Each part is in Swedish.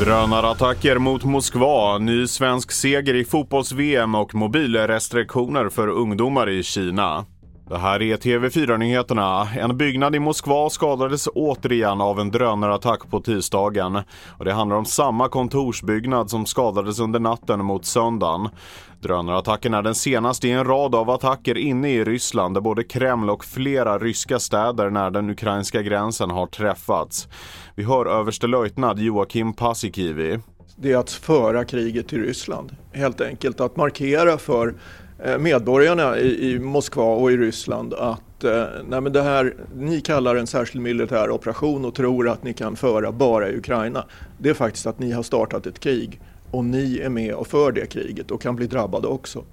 Drönarattacker mot Moskva, ny svensk seger i fotbolls-VM och mobilrestriktioner för ungdomar i Kina. Det här är TV4-nyheterna. En byggnad i Moskva skadades återigen av en drönarattack på tisdagen. Och det handlar om samma kontorsbyggnad som skadades under natten mot söndagen. Drönarattacken är den senaste i en rad av attacker inne i Ryssland där både Kreml och flera ryska städer nära den ukrainska gränsen har träffats. Vi hör överstelöjtnant Joakim Paasikivi. Det är att föra kriget till Ryssland. Helt enkelt att markera för Eh, medborgarna i, i Moskva och i Ryssland att eh, nej men det här, ni kallar en särskild militär operation och tror att ni kan föra bara i Ukraina. Det är faktiskt att ni har startat ett krig och ni är med och för det kriget och kan bli drabbade också.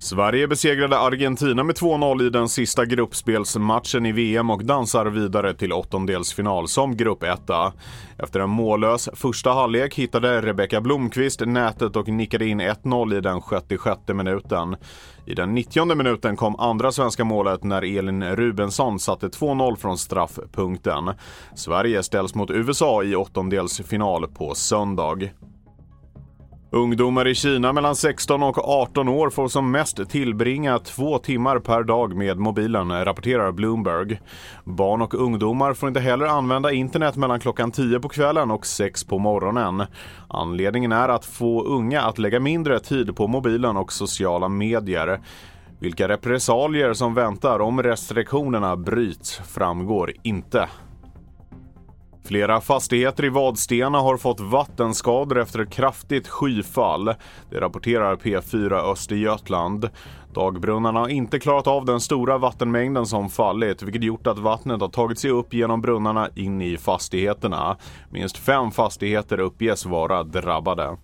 Sverige besegrade Argentina med 2-0 i den sista gruppspelsmatchen i VM och dansar vidare till åttondelsfinal som gruppetta. Efter en mållös första halvlek hittade Rebecka Blomqvist nätet och nickade in 1-0 i den 66 minuten. I den 90 minuten kom andra svenska målet när Elin Rubensson satte 2-0 från straffpunkten. Sverige ställs mot USA i åttondelsfinal på söndag. Ungdomar i Kina mellan 16 och 18 år får som mest tillbringa två timmar per dag med mobilen, rapporterar Bloomberg. Barn och ungdomar får inte heller använda internet mellan klockan 10 på kvällen och 6 på morgonen. Anledningen är att få unga att lägga mindre tid på mobilen och sociala medier. Vilka repressalier som väntar om restriktionerna bryts framgår inte. Flera fastigheter i Vadstena har fått vattenskador efter kraftigt skyfall. Det rapporterar P4 Östergötland. Dagbrunnarna har inte klarat av den stora vattenmängden som fallit vilket gjort att vattnet har tagit sig upp genom brunnarna in i fastigheterna. Minst fem fastigheter uppges vara drabbade.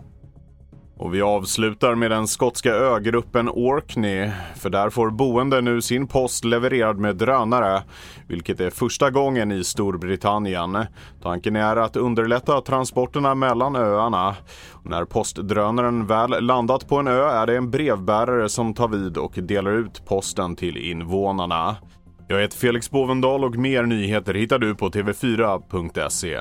Och vi avslutar med den skotska ögruppen Orkney, för där får boende nu sin post levererad med drönare, vilket är första gången i Storbritannien. Tanken är att underlätta transporterna mellan öarna. när postdrönaren väl landat på en ö är det en brevbärare som tar vid och delar ut posten till invånarna. Jag heter Felix Bovendal och mer nyheter hittar du på tv4.se.